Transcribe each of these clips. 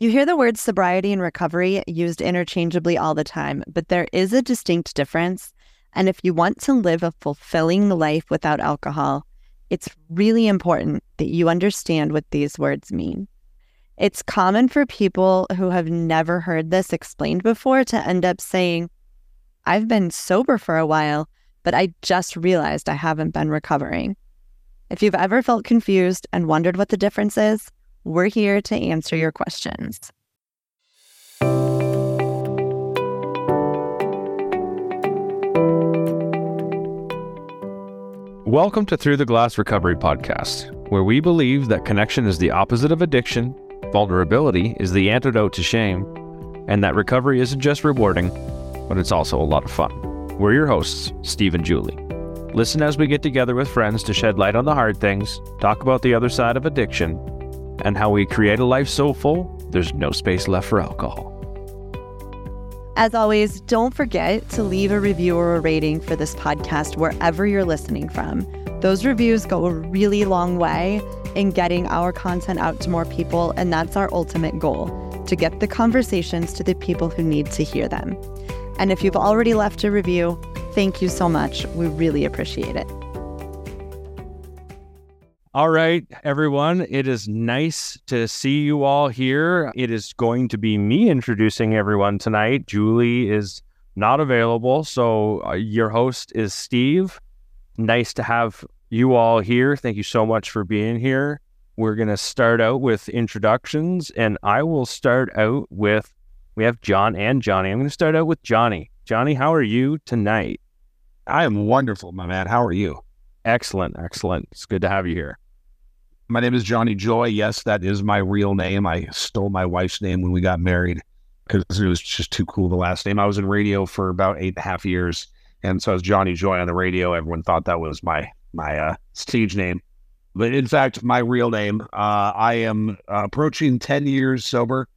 You hear the words sobriety and recovery used interchangeably all the time, but there is a distinct difference. And if you want to live a fulfilling life without alcohol, it's really important that you understand what these words mean. It's common for people who have never heard this explained before to end up saying, I've been sober for a while, but I just realized I haven't been recovering. If you've ever felt confused and wondered what the difference is, we're here to answer your questions. Welcome to Through the Glass Recovery Podcast, where we believe that connection is the opposite of addiction, vulnerability is the antidote to shame, and that recovery isn't just rewarding, but it's also a lot of fun. We're your hosts, Steve and Julie. Listen as we get together with friends to shed light on the hard things, talk about the other side of addiction, and how we create a life so full there's no space left for alcohol. As always, don't forget to leave a review or a rating for this podcast wherever you're listening from. Those reviews go a really long way in getting our content out to more people, and that's our ultimate goal to get the conversations to the people who need to hear them. And if you've already left a review, thank you so much. We really appreciate it. All right, everyone. It is nice to see you all here. It is going to be me introducing everyone tonight. Julie is not available. So, uh, your host is Steve. Nice to have you all here. Thank you so much for being here. We're going to start out with introductions, and I will start out with we have John and Johnny. I'm going to start out with Johnny. Johnny, how are you tonight? I am wonderful, my man. How are you? Excellent, excellent. It's good to have you here. My name is Johnny Joy. Yes, that is my real name. I stole my wife's name when we got married because it was just too cool, the last name. I was in radio for about eight and a half years. And so I was Johnny Joy on the radio. Everyone thought that was my my uh, stage name. But in fact, my real name, uh, I am uh, approaching 10 years sober.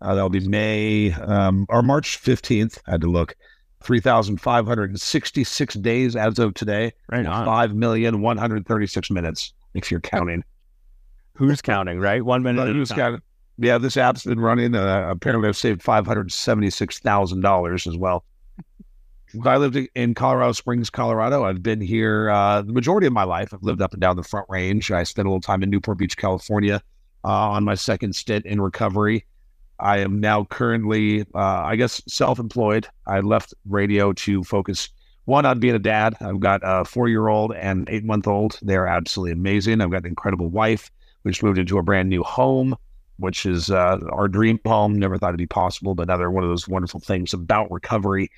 Uh, that'll be May um, or March 15th. I had to look. 3,566 days as of today. Right on. 5,136 minutes, if you're counting. Who's counting, right? One minute. Who's counting? Yeah, this app's been running. Uh, apparently, I've saved $576,000 as well. I lived in Colorado Springs, Colorado. I've been here uh, the majority of my life. I've lived up and down the Front Range. I spent a little time in Newport Beach, California uh, on my second stint in recovery. I am now currently, uh, I guess, self employed. I left radio to focus one on being a dad. I've got a four year old and eight month old. They're absolutely amazing. I've got an incredible wife. We just moved into a brand new home, which is uh, our dream home. Never thought it'd be possible, but another one of those wonderful things about recovery.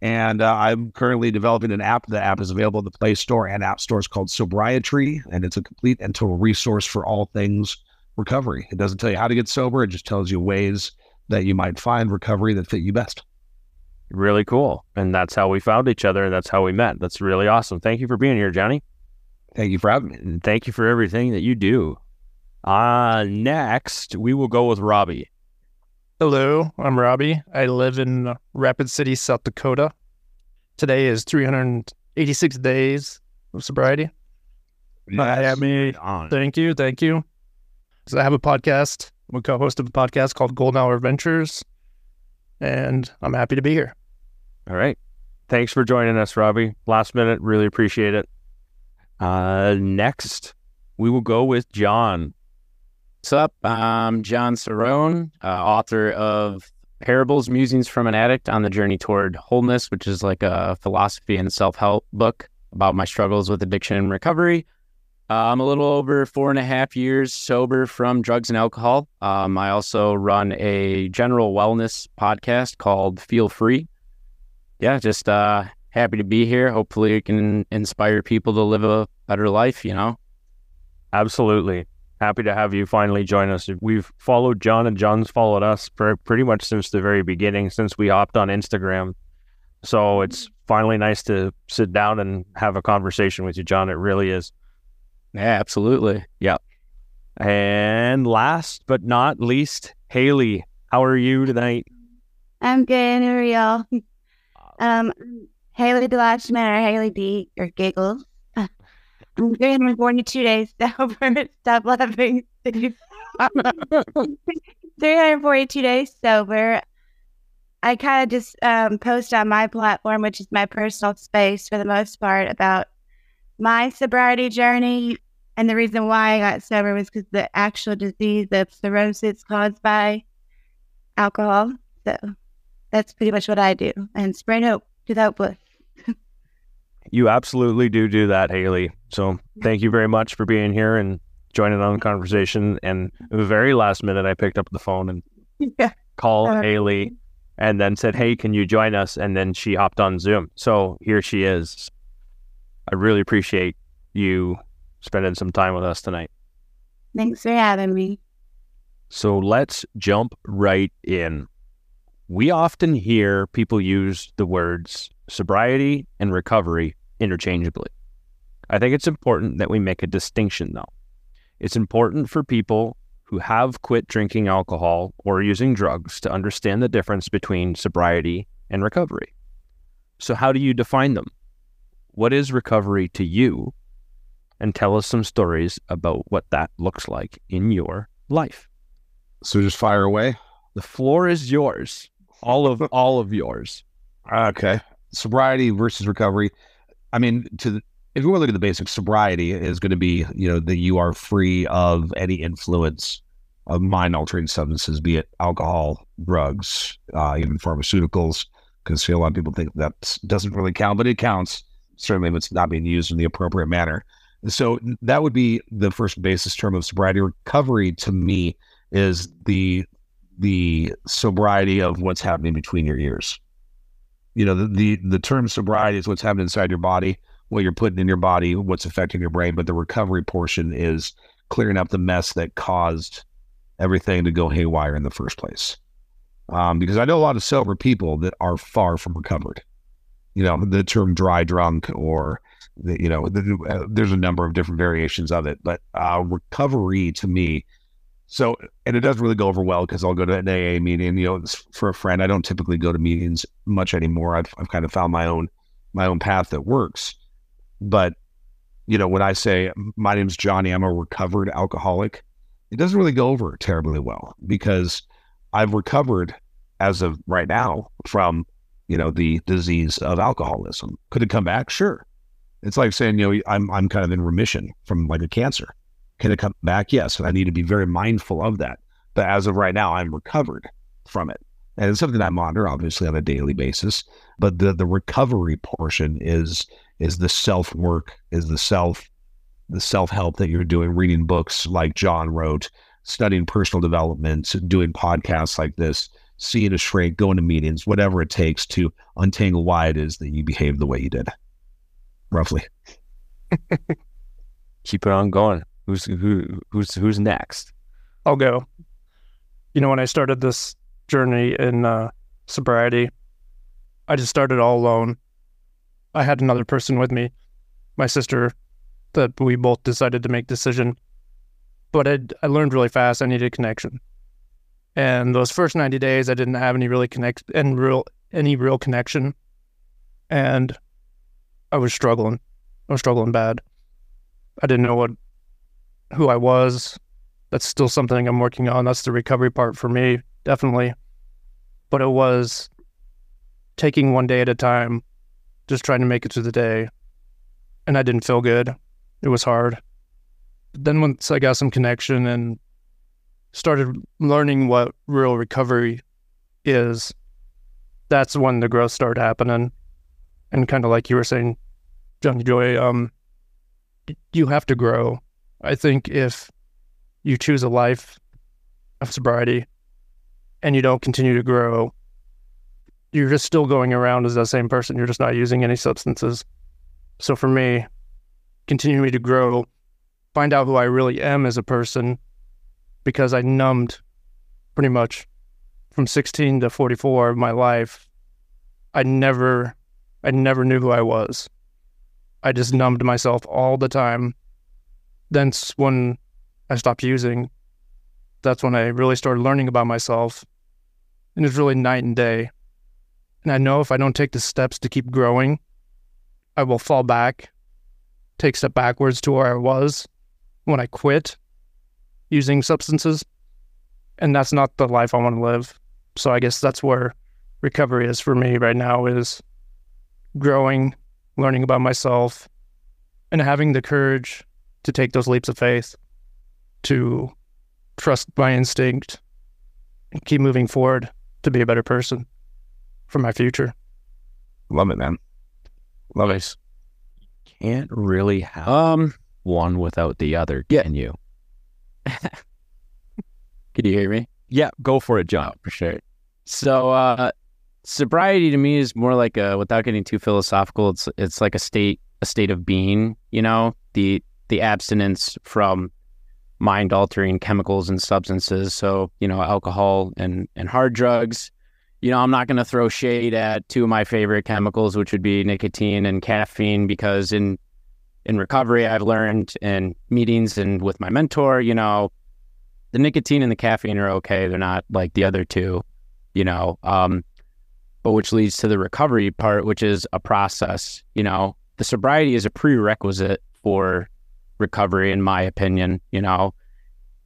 And uh, I'm currently developing an app. The app is available in the Play Store and App Stores called Sobriety, and it's a complete and total resource for all things recovery. It doesn't tell you how to get sober, it just tells you ways that you might find recovery that fit you best. Really cool. And that's how we found each other. And that's how we met. That's really awesome. Thank you for being here, Johnny. Thank you for having me. And thank you for everything that you do. Uh, next, we will go with Robbie. Hello, I'm Robbie. I live in Rapid City, South Dakota. Today is 386 days of sobriety. Yes. me. Thank you. Thank you. So I have a podcast. I'm a co-host of a podcast called Golden Hour Adventures, and I'm happy to be here. All right. Thanks for joining us, Robbie. Last minute, really appreciate it. Uh, next, we will go with John. What's up? I'm John Cerrone, uh, author of Parables, Musings from an Addict on the Journey Toward Wholeness, which is like a philosophy and self help book about my struggles with addiction and recovery. Uh, I'm a little over four and a half years sober from drugs and alcohol. Um, I also run a general wellness podcast called Feel Free. Yeah, just uh, happy to be here. Hopefully, it can inspire people to live a better life, you know? Absolutely. Happy to have you finally join us. We've followed John and John's followed us for pretty much since the very beginning, since we hopped on Instagram. So it's finally nice to sit down and have a conversation with you, John. It really is. Yeah, absolutely. Yep. And last but not least, Haley, how are you tonight? I'm good. How are y'all? Um, Haley Delashman or Haley D or Giggles. I'm 342 days sober. Stop laughing. 342 days sober. I kind of just um, post on my platform, which is my personal space for the most part, about my sobriety journey. And the reason why I got sober was because the actual disease of cirrhosis caused by alcohol. So that's pretty much what I do. And spread hope to the hopeless. You absolutely do do that, Haley. So thank you very much for being here and joining on the conversation. And the very last minute, I picked up the phone and Yeah. called Uh, Haley and then said, Hey, can you join us? And then she hopped on Zoom. So here she is. I really appreciate you spending some time with us tonight. Thanks for having me. So let's jump right in. We often hear people use the words sobriety and recovery interchangeably. I think it's important that we make a distinction, though. It's important for people who have quit drinking alcohol or using drugs to understand the difference between sobriety and recovery. So, how do you define them? What is recovery to you? And tell us some stories about what that looks like in your life. So just fire away. The floor is yours. All of all of yours. Okay. Sobriety versus recovery. I mean, to if you want to look at the basics, sobriety is going to be, you know, that you are free of any influence of mind altering substances, be it alcohol, drugs, uh, even pharmaceuticals. Because a lot of people think that doesn't really count, but it counts. Certainly, if it's not being used in the appropriate manner. So that would be the first basis term of sobriety. Recovery to me is the the sobriety of what's happening between your ears. You know, the, the the term sobriety is what's happening inside your body, what you're putting in your body, what's affecting your brain, but the recovery portion is clearing up the mess that caused everything to go haywire in the first place. Um, because I know a lot of sober people that are far from recovered. You know, the term dry drunk or the, you know, the, uh, there's a number of different variations of it, but uh, recovery to me so, and it doesn't really go over well because I'll go to an AA meeting. You know, for a friend. I don't typically go to meetings much anymore. I've I've kind of found my own my own path that works. But you know, when I say my name's Johnny, I'm a recovered alcoholic. It doesn't really go over terribly well because I've recovered as of right now from you know the disease of alcoholism. Could it come back? Sure. It's like saying you know I'm I'm kind of in remission from like a cancer. Can it come back? Yes. And I need to be very mindful of that. But as of right now, I'm recovered from it. And it's something I monitor obviously on a daily basis. But the the recovery portion is is the self work, is the self the self help that you're doing, reading books like John wrote, studying personal development, doing podcasts like this, seeing a shrink, going to meetings, whatever it takes to untangle why it is that you behave the way you did. Roughly. Keep it on going. Who's who who's who's next? I'll go. You know, when I started this journey in uh, sobriety, I just started all alone. I had another person with me, my sister, that we both decided to make decision. But I, I learned really fast I needed connection. And those first 90 days, I didn't have any really connect and real any real connection. And I was struggling. I was struggling bad. I didn't know what who I was. That's still something I'm working on. That's the recovery part for me, definitely. But it was taking one day at a time, just trying to make it through the day. And I didn't feel good. It was hard. But then once I got some connection and started learning what real recovery is, that's when the growth started happening. And kind of like you were saying, Johnny Joy, um, you have to grow. I think if you choose a life of sobriety and you don't continue to grow, you're just still going around as that same person. You're just not using any substances. So for me, continuing to grow, find out who I really am as a person, because I numbed pretty much from 16 to 44 of my life. I never, I never knew who I was. I just numbed myself all the time. Then when I stopped using, that's when I really started learning about myself. And it's really night and day. And I know if I don't take the steps to keep growing, I will fall back take a step backwards to where I was when I quit using substances. And that's not the life I want to live. So I guess that's where recovery is for me right now is growing, learning about myself, and having the courage to take those leaps of faith, to trust my instinct and keep moving forward to be a better person for my future. Love it, man. Love it. Can't really have Um, one without the other, Yeah. can you? can you hear me? Yeah, go for it, John. for sure. So uh sobriety to me is more like a without getting too philosophical, it's it's like a state a state of being, you know, the the abstinence from mind altering chemicals and substances. So, you know, alcohol and and hard drugs. You know, I'm not going to throw shade at two of my favorite chemicals, which would be nicotine and caffeine, because in in recovery, I've learned in meetings and with my mentor, you know, the nicotine and the caffeine are okay. They're not like the other two, you know. Um, but which leads to the recovery part, which is a process. You know, the sobriety is a prerequisite for recovery, in my opinion. You know,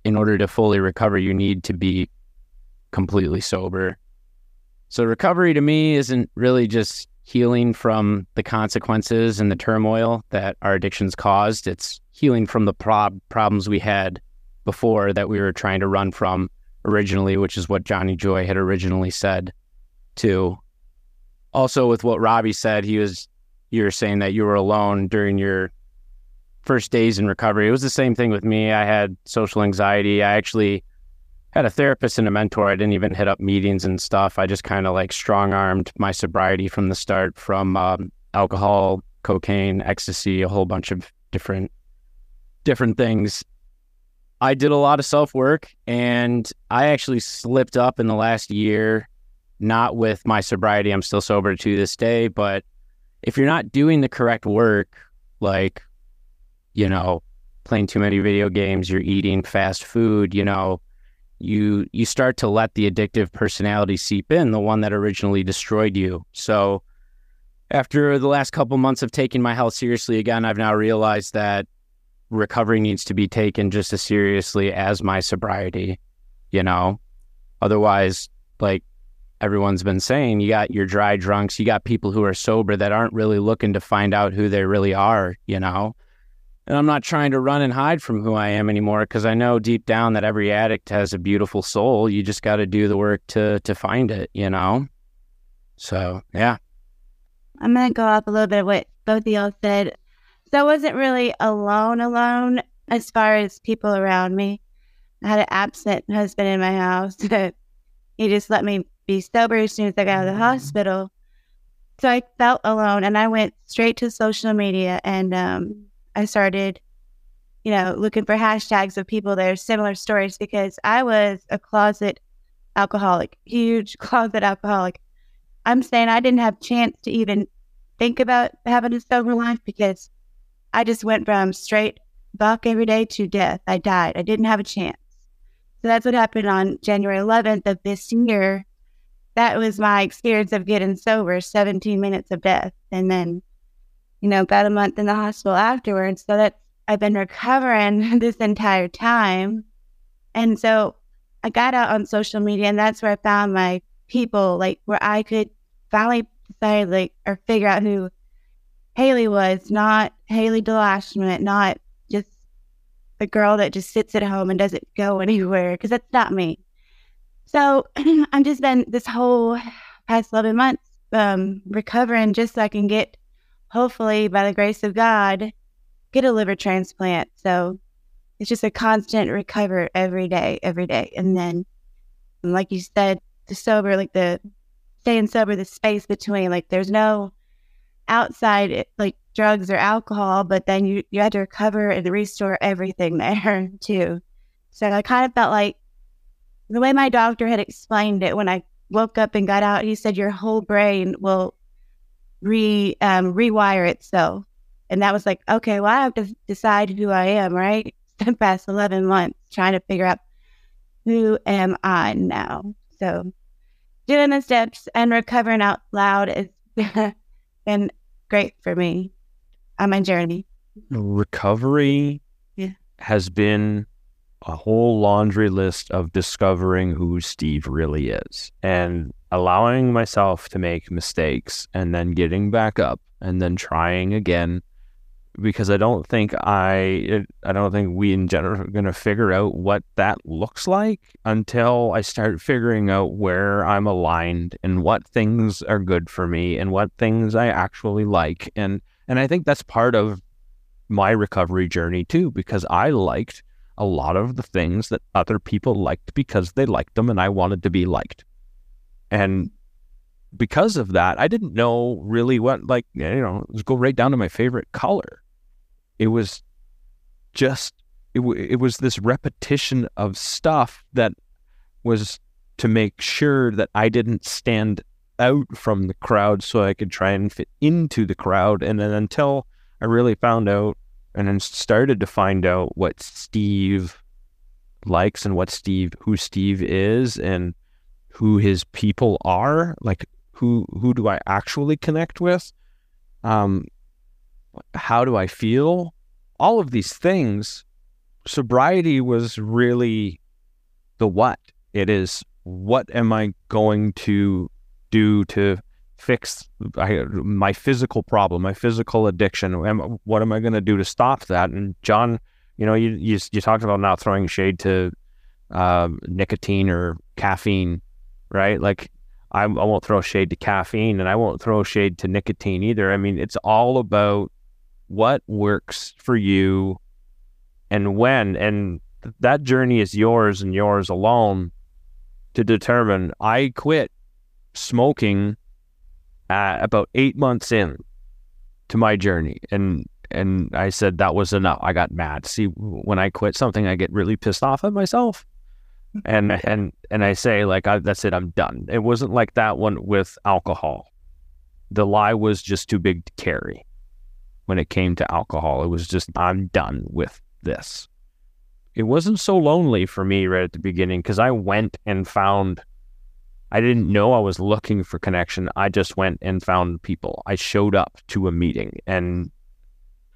in order to fully recover, you need to be completely sober. So recovery to me isn't really just healing from the consequences and the turmoil that our addictions caused. It's healing from the prob- problems we had before that we were trying to run from originally, which is what Johnny Joy had originally said too. Also with what Robbie said, he was you were saying that you were alone during your first days in recovery. It was the same thing with me. I had social anxiety. I actually had a therapist and a mentor. I didn't even hit up meetings and stuff. I just kind of like strong armed my sobriety from the start from um, alcohol, cocaine, ecstasy, a whole bunch of different different things. I did a lot of self work and I actually slipped up in the last year, not with my sobriety. I'm still sober to this day, but if you're not doing the correct work, like, you know, playing too many video games, you're eating fast food, you know, you you start to let the addictive personality seep in, the one that originally destroyed you. So after the last couple months of taking my health seriously again, I've now realized that recovery needs to be taken just as seriously as my sobriety, you know? Otherwise, like everyone's been saying, you got your dry drunks, you got people who are sober that aren't really looking to find out who they really are, you know? And I'm not trying to run and hide from who I am anymore because I know deep down that every addict has a beautiful soul. You just got to do the work to to find it, you know? So, yeah. I'm gonna go up a little bit of what both of y'all said. So I wasn't really alone, alone as far as people around me. I had an absent husband in my house. he just let me be sober as soon as I got out of the hospital. So I felt alone, and I went straight to social media, and um, I started, you know, looking for hashtags of people that are similar stories because I was a closet alcoholic, huge closet alcoholic. I'm saying I didn't have chance to even think about having a sober life because I just went from straight buck every day to death. I died. I didn't have a chance. So that's what happened on January 11th of this year. That was my experience of getting sober, 17 minutes of death. And then, you know, about a month in the hospital afterwards. So that's, I've been recovering this entire time. And so I got out on social media and that's where I found my people, like where I could finally decide, like, or figure out who Haley was, not Haley DeLashman, not just the girl that just sits at home and doesn't go anywhere, because that's not me. So I've just been this whole past 11 months um, recovering just so I can get, hopefully, by the grace of God, get a liver transplant. So it's just a constant recover every day, every day. And then, like you said, the sober, like the staying sober, the space between, like there's no outside eh, like drugs or alcohol, but then you you had to recover and restore everything there too. So I kind of felt like the way my doctor had explained it when I woke up and got out, he said your whole brain will re um, rewire itself, and that was like okay, well I have to decide who I am, right? Spent past eleven months trying to figure out who am I now. So doing the steps and recovering out loud has been great for me on my journey. recovery Yeah. has been a whole laundry list of discovering who Steve really is and allowing myself to make mistakes and then getting back up and then trying again because I don't think I I don't think we in general are going to figure out what that looks like until I start figuring out where I'm aligned and what things are good for me and what things I actually like and and I think that's part of my recovery journey too because I liked a lot of the things that other people liked because they liked them and I wanted to be liked. And because of that, I didn't know really what, like, you know, let's go right down to my favorite color. It was just, it, w- it was this repetition of stuff that was to make sure that I didn't stand out from the crowd so I could try and fit into the crowd. And then until I really found out and then started to find out what Steve likes and what Steve, who Steve is and who his people are, like who who do I actually connect with? Um, how do I feel? All of these things, sobriety was really the what. It is what am I going to do to fix my physical problem, my physical addiction? What am I going to do to stop that? And John, you know, you you, you talked about not throwing shade to uh, nicotine or caffeine, right? Like I, I won't throw shade to caffeine and I won't throw shade to nicotine either. I mean, it's all about what works for you and when. And that journey is yours and yours alone to determine. I quit smoking at about eight months in to my journey. And and I said that was enough. I got mad. See, when I quit something, I get really pissed off at myself and and and I say like I, that's it I'm done. It wasn't like that one with alcohol. The lie was just too big to carry. When it came to alcohol, it was just I'm done with this. It wasn't so lonely for me right at the beginning because I went and found. I didn't know I was looking for connection. I just went and found people. I showed up to a meeting and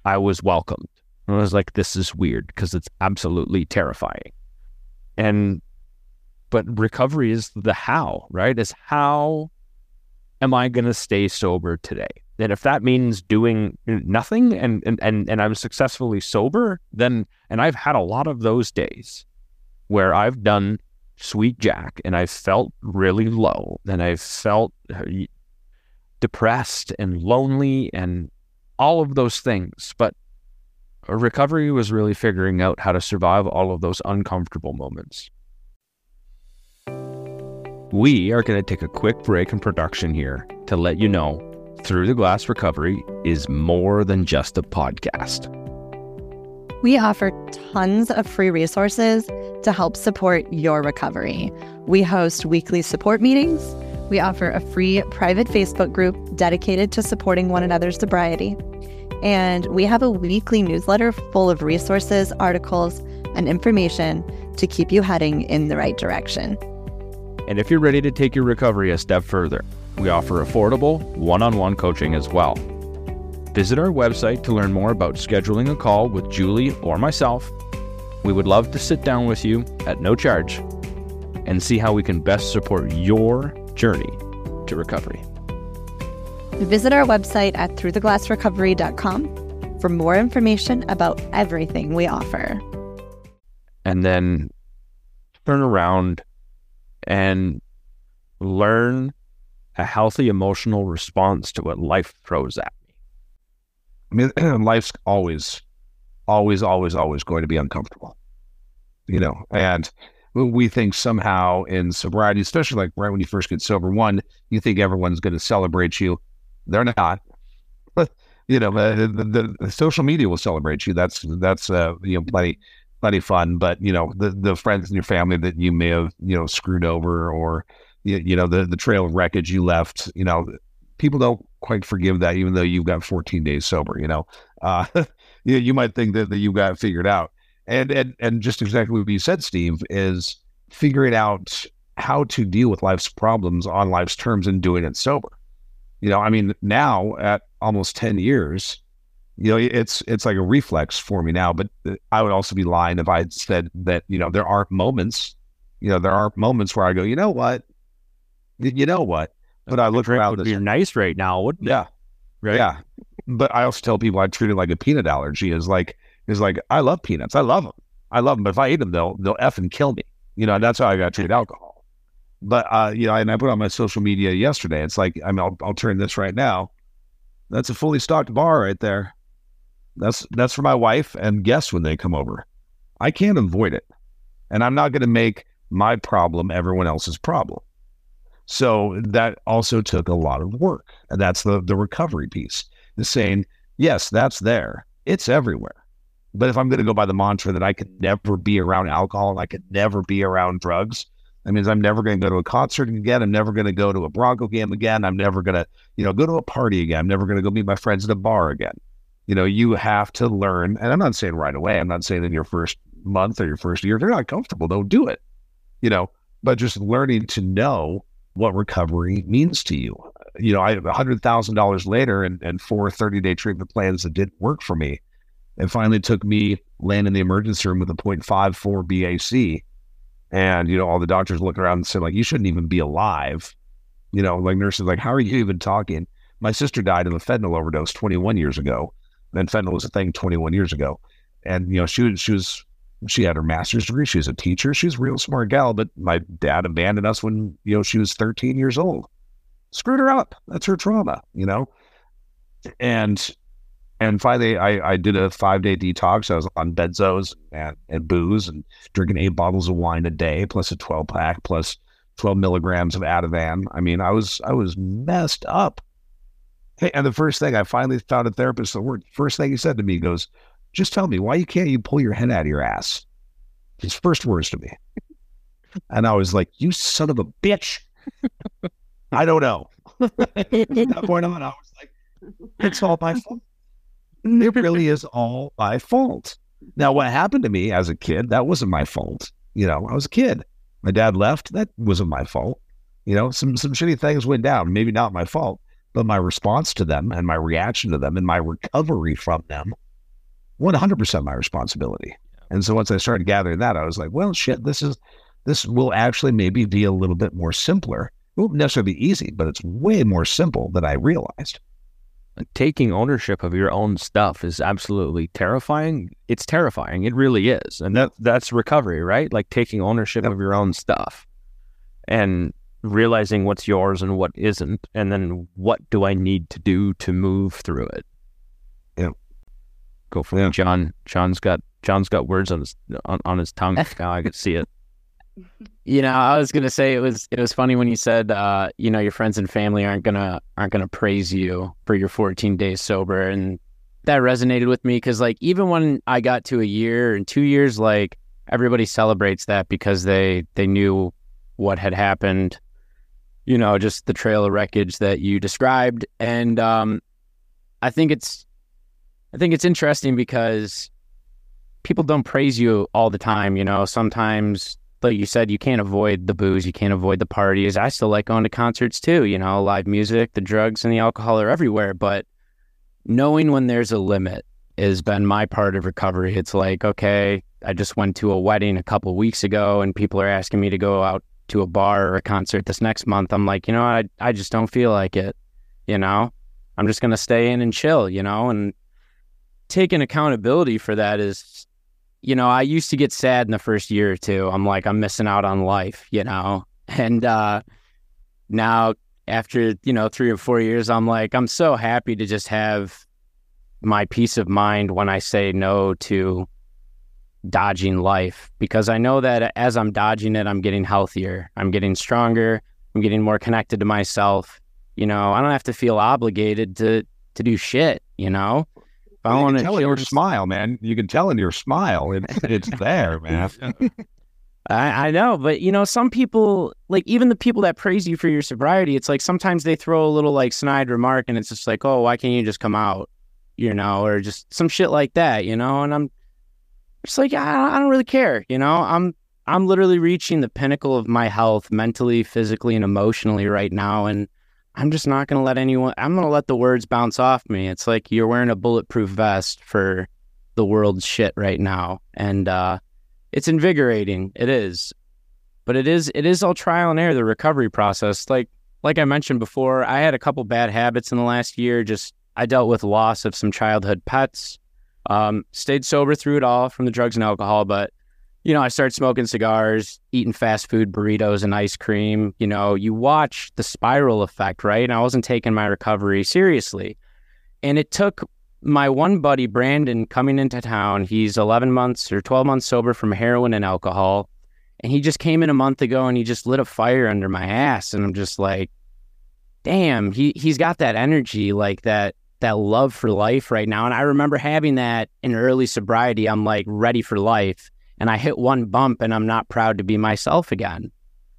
I was welcomed. I was like, this is weird because it's absolutely terrifying. And but recovery is the how, right? Is how am I going to stay sober today? And if that means doing nothing and, and, and, and I'm successfully sober, then, and I've had a lot of those days where I've done sweet jack and I've felt really low and I've felt uh, depressed and lonely and all of those things. But recovery was really figuring out how to survive all of those uncomfortable moments. We are going to take a quick break in production here to let you know Through the Glass Recovery is more than just a podcast. We offer tons of free resources to help support your recovery. We host weekly support meetings. We offer a free private Facebook group dedicated to supporting one another's sobriety. And we have a weekly newsletter full of resources, articles, and information to keep you heading in the right direction. And if you're ready to take your recovery a step further, we offer affordable one on one coaching as well. Visit our website to learn more about scheduling a call with Julie or myself. We would love to sit down with you at no charge and see how we can best support your journey to recovery. Visit our website at throughtheglassrecovery.com for more information about everything we offer. And then turn around and learn a healthy emotional response to what life throws at me. I mean, life's always, always, always, always going to be uncomfortable, you know. And we think somehow in sobriety, especially like right when you first get sober, one, you think everyone's going to celebrate you. They're not. But you know, the, the, the, social media will celebrate you. That's that's uh, you know plenty plenty fun. But you know, the the friends in your family that you may have you know screwed over, or you, you know the the trail of wreckage you left. You know, people don't quite forgive that, even though you've got 14 days sober. You know, uh, you, you might think that, that you've got it figured out. And and and just exactly what you said, Steve, is figuring out how to deal with life's problems on life's terms and doing it sober. You know, I mean, now at almost 10 years, You know, it's it's like a reflex for me now. But uh, I would also be lying if I said that you know there aren't moments. You know, there are moments where I go, you know what, you know what. But I look around would this, be nice right now, wouldn't it? yeah, Right. yeah. But I also tell people I treat it like a peanut allergy. Is like is like I love peanuts. I love them. I love them. But if I eat them, they'll they'll effing kill me. You know, and that's how I got to treat alcohol. But uh, you know, and I put on my social media yesterday. It's like I mean, I'll, I'll turn this right now. That's a fully stocked bar right there. That's that's for my wife and guests when they come over. I can't avoid it, and I'm not going to make my problem everyone else's problem. So that also took a lot of work, and that's the the recovery piece. The saying, yes, that's there. It's everywhere. But if I'm going to go by the mantra that I could never be around alcohol and I could never be around drugs, that means I'm never going to go to a concert again. I'm never going to go to a Bronco game again. I'm never going to, you know, go to a party again. I'm never going to go meet my friends at a bar again. You know, you have to learn, and I'm not saying right away. I'm not saying in your first month or your first year, if you're not comfortable, don't do it. You know, but just learning to know what recovery means to you. You know, I have hundred thousand dollars later and, and four 30 day treatment plans that didn't work for me. It finally took me laying in the emergency room with a 0.54 BAC. And, you know, all the doctors look around and say, like, you shouldn't even be alive. You know, like nurses, like, how are you even talking? My sister died of a fentanyl overdose 21 years ago. And fentanyl was a thing 21 years ago. And, you know, she was, she was, she had her master's degree. She was a teacher. She was a real smart gal, but my dad abandoned us when, you know, she was 13 years old. Screwed her up. That's her trauma, you know? And and finally, I, I did a five day detox. I was on benzos and, and booze and drinking eight bottles of wine a day, plus a 12 pack, plus 12 milligrams of Ativan. I mean, I was I was messed up. Hey, and the first thing I finally found a therapist that worked. First thing he said to me goes, "Just tell me why you can't you pull your head out of your ass." His first words to me, and I was like, "You son of a bitch." I don't know. From that point on, I was like, "It's all my fault." it really is all my fault. Now, what happened to me as a kid, that wasn't my fault. You know, I was a kid. My dad left. That wasn't my fault. You know, some some shitty things went down. Maybe not my fault, but my response to them and my reaction to them and my recovery from them, one hundred percent my responsibility. And so once I started gathering that, I was like, well, shit, this is this will actually maybe be a little bit more simpler. It won't necessarily be easy, but it's way more simple than I realized. taking ownership of your own stuff is absolutely terrifying. It's terrifying. It really is. And that that's recovery, right? Like taking ownership Yep. of your own stuff and realizing what's yours and what isn't and then what do I need to do to move through it. Yep. Go for Yeah. it. John John's got John's got words on his on, on his tongue now. I could see it. You know, I was gonna say it was it was funny when you said uh, you know, your friends and family aren't gonna aren't gonna praise you for your 14 days sober and that resonated with me because like even when I got to a year and two years, like everybody celebrates that because they they knew what had happened, you know, just the trail of wreckage that you described. And um I think it's I think it's interesting because people don't praise you all the time, you know. Sometimes like you said, you can't avoid the booze, you can't avoid the parties. I still like going to concerts too, you know, live music, the drugs and the alcohol are everywhere. But knowing when there's a limit has been my part of recovery. It's like, okay, I just went to a wedding a couple weeks ago and people are asking me to go out to a bar or a concert this next month. I'm like, you know, I I just don't feel like it, you know. I'm just gonna stay in and chill, you know, and taking accountability for that is you know, I used to get sad in the first year or two. I'm like, I'm missing out on life, you know? And uh, now, after, you know, three or four years, I'm like, I'm so happy to just have my peace of mind when I say no to dodging life because I know that as I'm dodging it, I'm getting healthier, I'm getting stronger, I'm getting more connected to myself. You know, I don't have to feel obligated to to do shit, you know? If I want to tell your smile, man. You can tell in your smile. It's it's there, man. I, I know, but you know, some people, like even the people that praise you for your sobriety, it's like sometimes they throw a little like snide remark and it's just like, oh, why can't you just come out? You know, or just some shit like that, you know? And I'm just like, I, don't really care, you know? I'm I'm literally reaching the pinnacle of my health mentally, physically, and emotionally right now. And I'm just not going to let anyone, I'm going to let the words bounce off me. It's like you're wearing a bulletproof vest for the world's shit right now. And uh, it's invigorating. It is. But it is, it is all trial and error, the recovery process. Like, like I mentioned before, I had a couple bad habits in the last year. Just, I dealt with loss of some childhood pets. Um, stayed sober through it all from the drugs and alcohol, but you know, I started smoking cigars, eating fast food burritos and ice cream. You know, you watch the spiral effect, right? And I wasn't taking my recovery seriously. And it took my one buddy, Brandon, coming into town. He's 11 months or 12 months sober from heroin and alcohol. And he just came in a month ago and he just lit a fire under my ass. And I'm just like, damn, he, he's got that energy, like that that love for life right now. And I remember having that in early sobriety. I'm like ready for life and I hit one bump and I'm not proud to be myself again.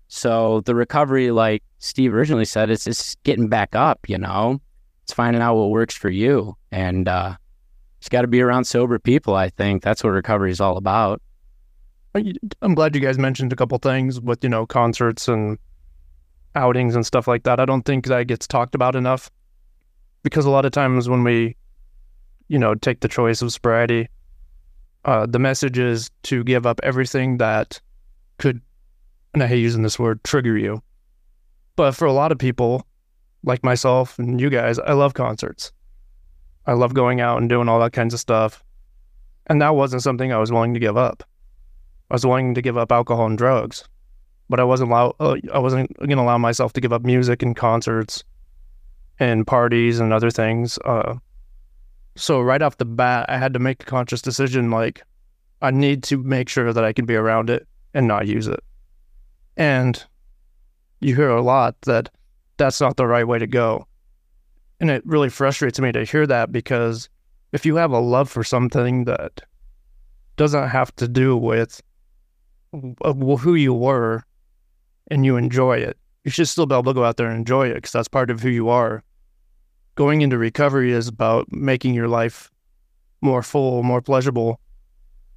So the recovery, like Steve originally said, it's just getting back up, you know? It's finding out what works for you. And uh it's got to be around sober people, I think. That's what recovery is all about. I'm glad you guys mentioned a couple things with, you know, concerts and outings and stuff like that. I don't think that gets talked about enough because a lot of times when we, you know, take the choice of sobriety, uh, the message is to give up everything that could, and I hate using this word, trigger you. But for a lot of people, like myself and you guys, I love concerts. I love going out and doing all that kinds of stuff. And that wasn't something I was willing to give up. I was willing to give up alcohol and drugs, but I wasn't allow, uh, I wasn't going to allow myself to give up music and concerts and parties and other things. Uh, so right off the bat, I had to make a conscious decision like I need to make sure that I can be around it and not use it. And you hear a lot that that's not the right way to go. And it really frustrates me to hear that because if you have a love for something that doesn't have to do with who you were and you enjoy it, you should still be able to go out there and enjoy it because that's part of who you are going into recovery is about making your life more full, more pleasurable.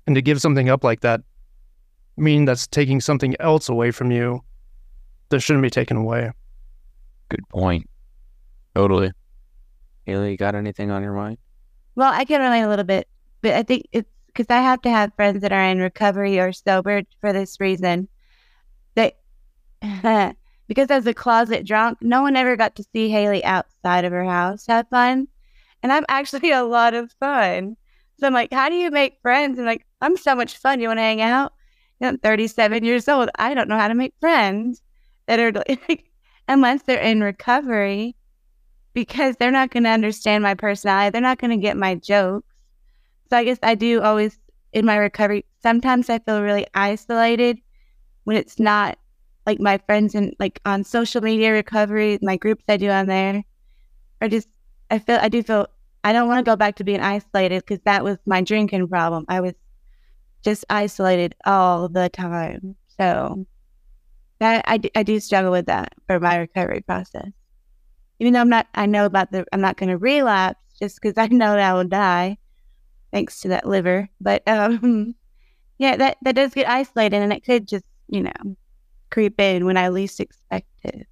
And to give something up like that, mean that's taking something else away from you that shouldn't be taken away. Good point. Totally. Haley, you got anything on your mind? Well, I can relate a little bit, but I think it's because I have to have friends that are in recovery or sober for this reason. That because as a closet drunk, no one ever got to see Haley outside of her house have fun. And I'm actually a lot of fun. So I'm like, how do you make friends? And like, I'm so much fun. You want to hang out? Know, I'm 37 years old. I don't know how to make friends that are like, unless they're in recovery because they're not going to understand my personality. They're not going to get my jokes. So I guess I do always in my recovery. Sometimes I feel really isolated when it's not like my friends and like on social media recovery, my groups I do on there, are just I feel I do feel I don't want to go back to being isolated because that was my drinking problem. I was just isolated all the time. So that I, I do struggle with that for my recovery process. Even though I'm not, I know about the, I'm not going to relapse just because I know that I will die thanks to that liver. But um, yeah, that, that does get isolated and it could just, you know, creep in when I least expect it.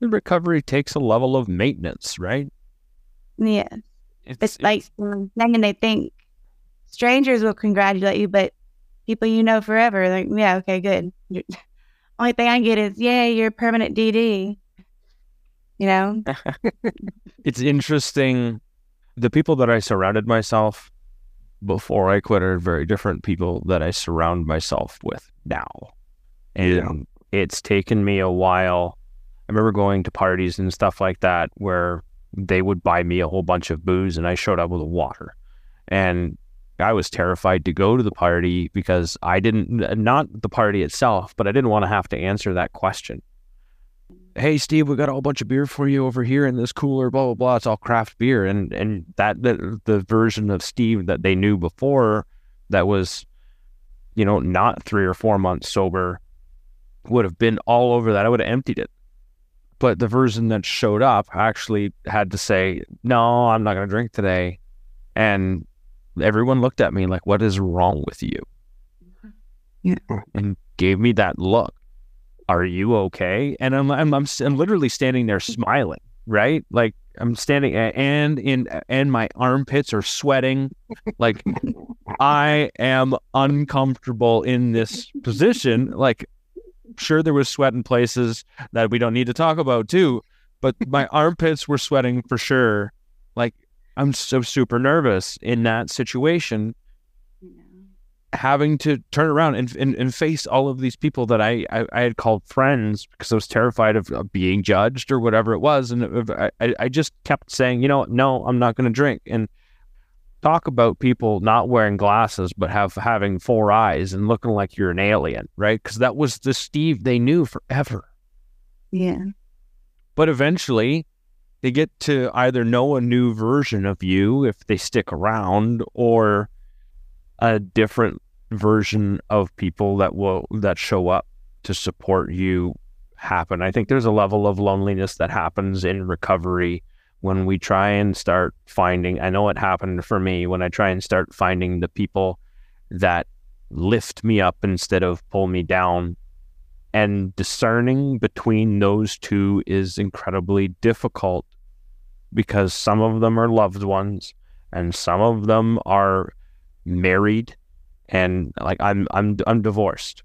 The recovery takes a level of maintenance, right? Yeah. It's, it's like um, then they think strangers will congratulate you, but people you know forever, like, yeah, okay, good. Only thing I get is, yeah, you're permanent DD. You know? it's interesting. The people that I surrounded myself before I quit are very different people that I surround myself with now. And yeah it's taken me a while. I remember going to parties and stuff like that where they would buy me a whole bunch of booze and I showed up with a water. And I was terrified to go to the party because I didn't, not the party itself, but I didn't want to have to answer that question. Hey, Steve, we got a whole bunch of beer for you over here in this cooler, blah, blah, blah. It's all craft beer. And, and that, the, the version of Steve that they knew before that was, you know, not three or four months sober would have been all over that. I would have emptied it. But the version that showed up actually had to say, No, I'm not going to drink today. And everyone looked at me like, What is wrong with you? Yeah. And gave me that look. are you okay? And I'm I'm I'm, I'm literally standing there smiling, right? Like I'm standing and in and my armpits are sweating. Like I am uncomfortable in this position. Like sure there was sweat in places that we don't need to talk about too, but my armpits were sweating for sure. Like I'm so super nervous in that situation having to turn around and, and, and face all of these people that I, I, I, had called friends because I was terrified of, of being judged or whatever it was. And I, I just kept saying, you know, no, I'm not going to drink. And talk about people not wearing glasses, but have having four eyes and looking like you're an alien, right? Because that was the Steve they knew forever. Yeah. But eventually, they get to either know a new version of you if they stick around or a different version of people that will that show up to support you happen. I think there's a level of loneliness that happens in recovery when we try and start finding I know it happened for me when I try and start finding the people that lift me up instead of pull me down and discerning between those two is incredibly difficult because some of them are loved ones and some of them are married and like I'm I'm I'm divorced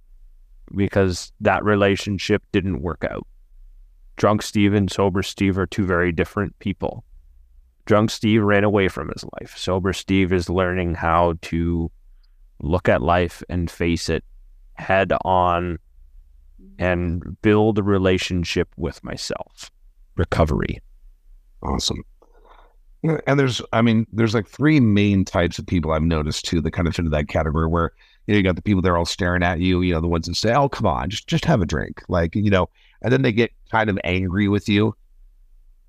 because that relationship didn't work out. Drunk Steve and sober Steve are two very different people. Drunk Steve ran away from his life. Sober Steve is learning how to look at life and face it head on and build a relationship with myself. Recovery. Awesome. And there's, I mean, there's like three main types of people I've noticed too that kind of fit into that category where, you know, you got the people that are all staring at you, you know, the ones that say, oh, come on, just, just have a drink. Like, you know, and then they get kind of angry with you.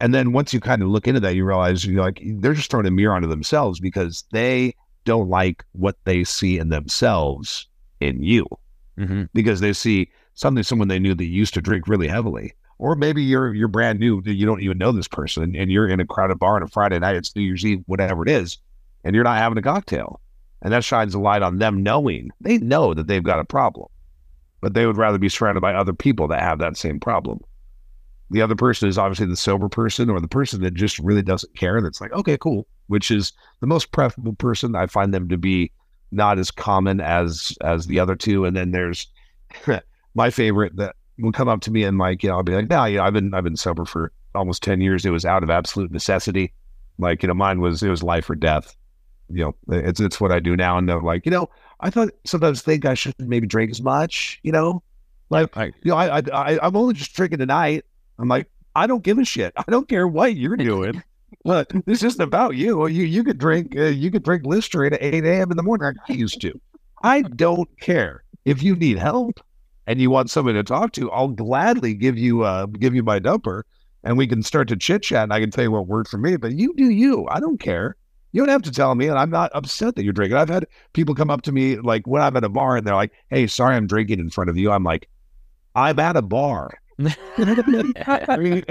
And then once you kind of look into that, you realize, you're like they're just throwing a mirror onto themselves because they don't like what they see in themselves in you mm-hmm. because they see something, someone they knew that used to drink really heavily or maybe you're you're brand new, you don't even know this person, and you're in a crowded bar on a Friday night, it's New Year's Eve, whatever it is, and you're not having a cocktail, and that shines a light on them knowing they know that they've got a problem, but they would rather be surrounded by other people that have that same problem. The other person is obviously the sober person or the person that just really doesn't care. That's like, okay, cool, which is the most preferable person. I find them to be not as common as as the other two. And then there's my favorite that will come up to me and like, you know, I'll be like, no, you know, I've been I've been sober for almost ten years. It was out of absolute necessity. Like, you know, mine was it was life or death. You know, it's it's what I do now. And they're like, you know, I thought sometimes think I shouldn't maybe drink as much. You know, like I, you know, I, I, I I'm only just drinking tonight. I'm like, I don't give a shit. I don't care what you're doing. But this isn't about you. You you could drink uh, you could drink Listerine at 8 a.m. in the morning. I used to. I don't care if you need help and you want somebody to talk to, I'll gladly give you uh give you my number and we can start to chit chat and I can tell you what worked for me. But you do you. I don't care. You don't have to tell me, and I'm not upset that you're drinking. I've had people come up to me like when I'm at a bar and they're like, "Hey, sorry, I'm drinking in front of you." I'm like, "I'm at a bar." I mean,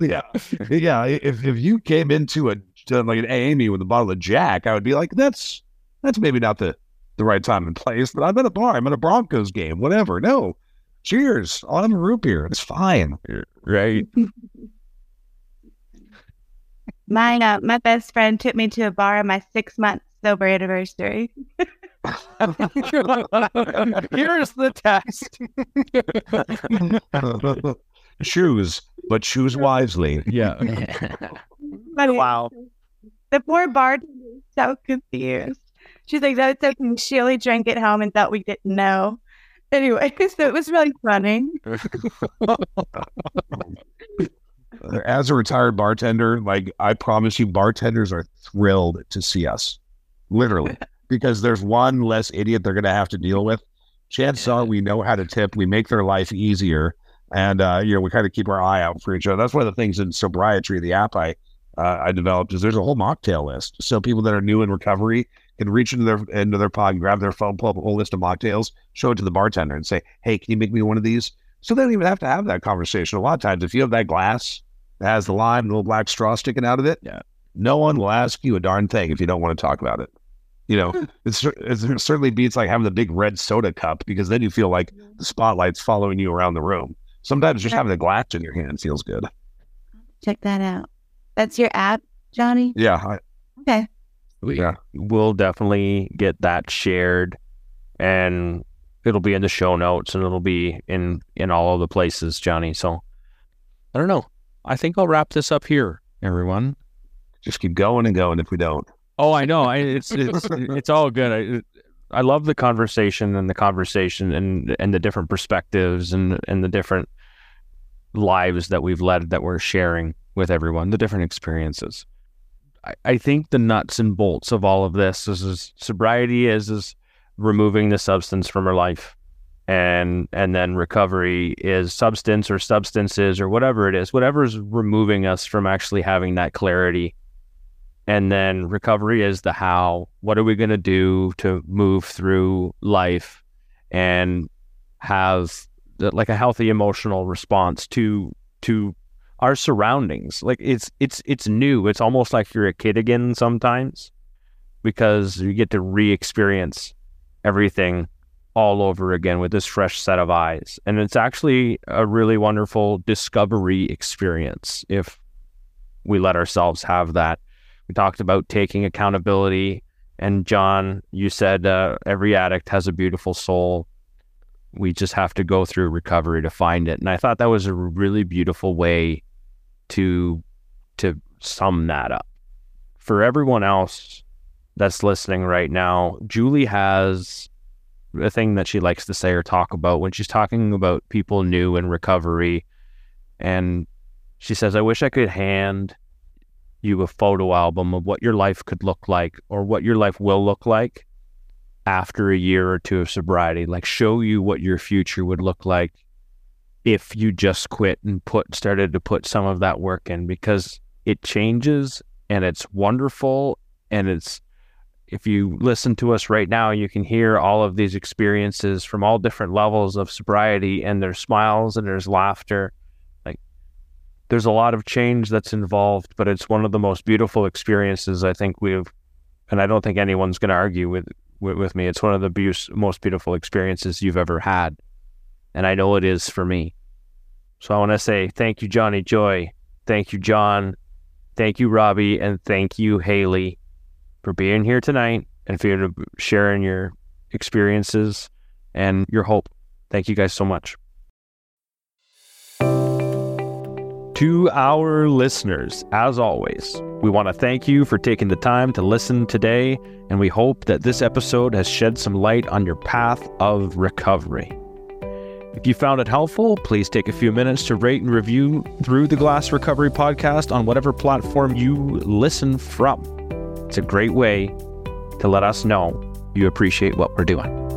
yeah, yeah. If if you came into a like an meeting with a bottle of Jack, I would be like, "That's that's maybe not the the right time and place, but I'm at a bar, I'm at a Broncos game, whatever. No, cheers. I'll have a root beer. It's fine. Right. Mine, uh, my best friend took me to a bar on my six month sober anniversary. Here's the test. choose, but choose wisely. Yeah. wow. The poor bartender so confused. She's like, that's okay. She only drank at home and thought we didn't know. Anyway, so it was really funny. As a retired bartender, like I promise you, bartenders are thrilled to see us, literally, because there's one less idiot they're going to have to deal with. Chances are we know how to tip. We make their life easier, and uh, you know we kind of keep our eye out for each other. That's one of the things in sobriety, the app I uh, I developed is there's a whole mocktail list. So people that are new in recovery can reach into their into their pod, and grab their phone, pull up a whole list of mocktails, show it to the bartender, and say, "Hey, can you make me one of these?" So they don't even have to have that conversation. A lot of times, if you have that glass that has the lime, the little black straw sticking out of it, yeah, no one will ask you a darn thing if you don't want to talk about it. You know, hmm. it's, cer- it certainly beats like having the big red soda cup because then you feel like the spotlight's following you around the room. Sometimes just having a glass in your hand feels good. Check that out. That's your app, Johnny? Yeah, I, Okay. We, Yeah. We'll definitely get that shared and it'll be in the show notes and it'll be in in all of the places, Johnny. So I don't know. I think I'll wrap this up here, everyone. just keep going and going if we don't. Oh, I know. I, it's it's it's all good. I I love the conversation and the conversation and and the different perspectives and and the different lives that we've led that we're sharing with everyone, the different experiences. I, I think the nuts and bolts of all of this is, is sobriety is is removing the substance from our life. And and then recovery is substance or substances or whatever it is, whatever is removing us from actually having that clarity. And then recovery is the how. What are we going to do to move through life and have the, like a healthy emotional response to to our surroundings? Like it's it's it's new. It's almost like you're a kid again sometimes because you get to re-experience everything all over again with this fresh set of eyes and it's actually a really wonderful discovery experience if we let ourselves have that we talked about taking accountability. And John, you said uh, every addict has a beautiful soul. We just have to go through recovery to find it. And I thought that was a really beautiful way to to sum that up. For everyone else that's listening right now, Julie has a thing that she likes to say or talk about when she's talking about people new in recovery. And she says, I wish I could hand you a photo album of what your life could look like or what your life will look like after a year or two of sobriety like show you what your future would look like if you just quit and put started to put some of that work in because it changes and it's wonderful and it's if you listen to us right now you can hear all of these experiences from all different levels of sobriety and there's smiles and there's laughter Like, there's a lot of change that's involved, but it's one of the most beautiful experiences I think we've, and I don't think anyone's going to argue with, with with me. It's one of the bu- most beautiful experiences you've ever had, and I know it is for me. So I want to say thank you, Johnny Joy, thank you, John, thank you, Robbie, and thank you, Haley, for being here tonight and for sharing your experiences and your hope. Thank you guys so much. To our listeners, as always, we want to thank you for taking the time to listen today, and we hope that this episode has shed some light on your path of recovery. If you found it helpful, please take a few minutes to rate and review through the Glass Recovery Podcast on whatever platform you listen from. It's a great way to let us know you appreciate what we're doing.